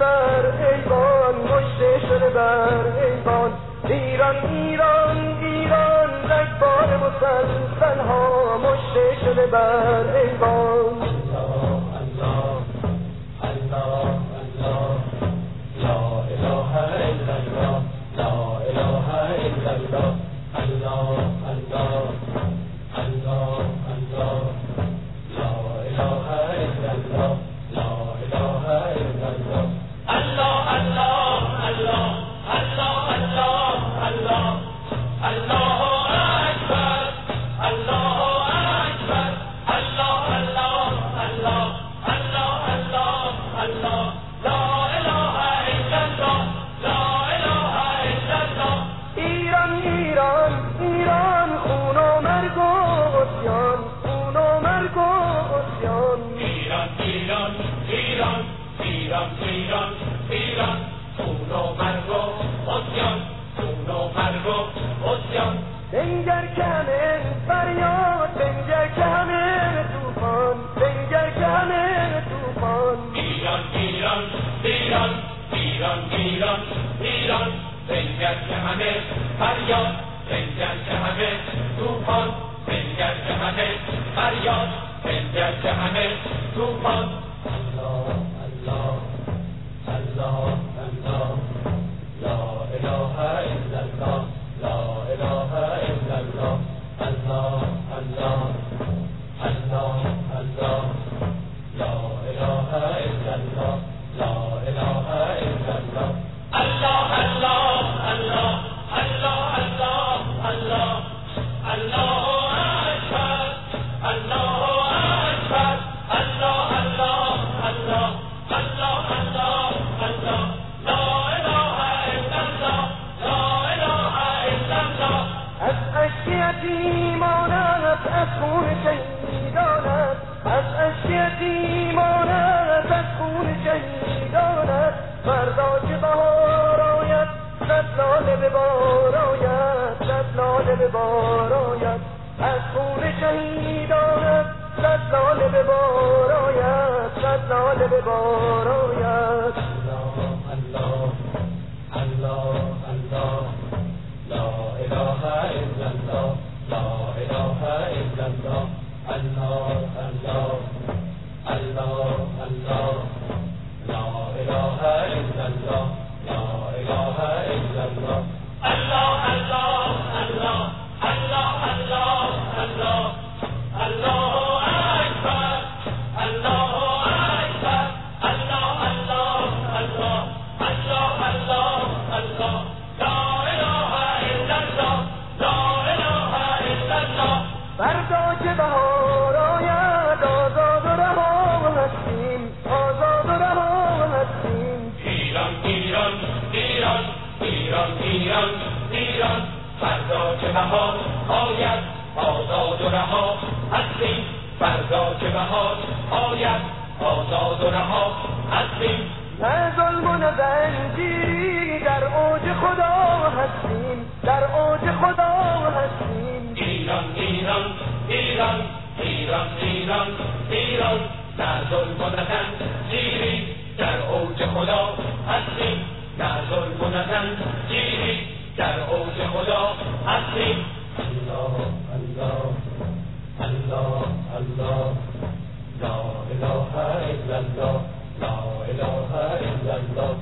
بر ایوان مشته شده بر ایوان ایران ایران تن تنها مشته شده بر ایوان. جان ایران ایران ایران ایران ایران ایران. خون و مرگ و عصیان خون و مرگ و عصیان. بنگر کمر فریاد بنگر کمر توفان بنگر کمر توفان ایران ایران ایران ایران ایران ایران. بنگر کمر فریاد بنگر کمر توفان بنگر کمر فریاد like a head to pump. به بار آید صد لاله به بار آید از خون شهیدانت صد لاله به بار آید صد لاله به بار آید الله الله الله لا اله الا الله لا اله الا الله الله الله الله الله که بهار هستیم آزاد و هستیم ایران ایران ایران ایران ایران فردا فردا بهار در اوج خدا هستیم در اوج خدا هستیم ایران ایران ایران ایران نظر کنتن سیری در اوج خدا هستیم نظر کنتن سیری در اوج خدا هستیم الله الله الله الله لا اله الا الله لا اله الا الله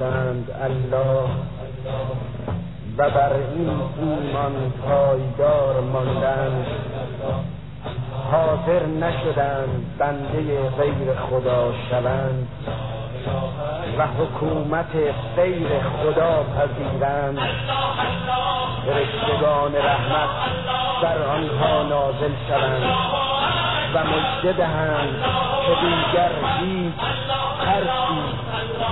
گفتند الله و بر این ایمان پایدار ماندند. حاضر نشدند بنده غیر خدا شوند و حکومت غیر خدا پذیرند. فرشتگان رحمت در آنها نازل شوند و مجده دهند که دیگر هیچ ترسی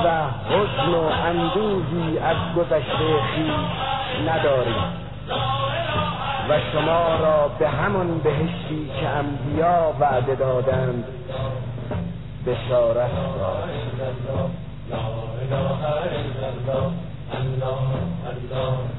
و حزن و اندوهی از گذشته خویش ندارید و شما را به همان بهشتی که انبیا وعده دادند بشارت لا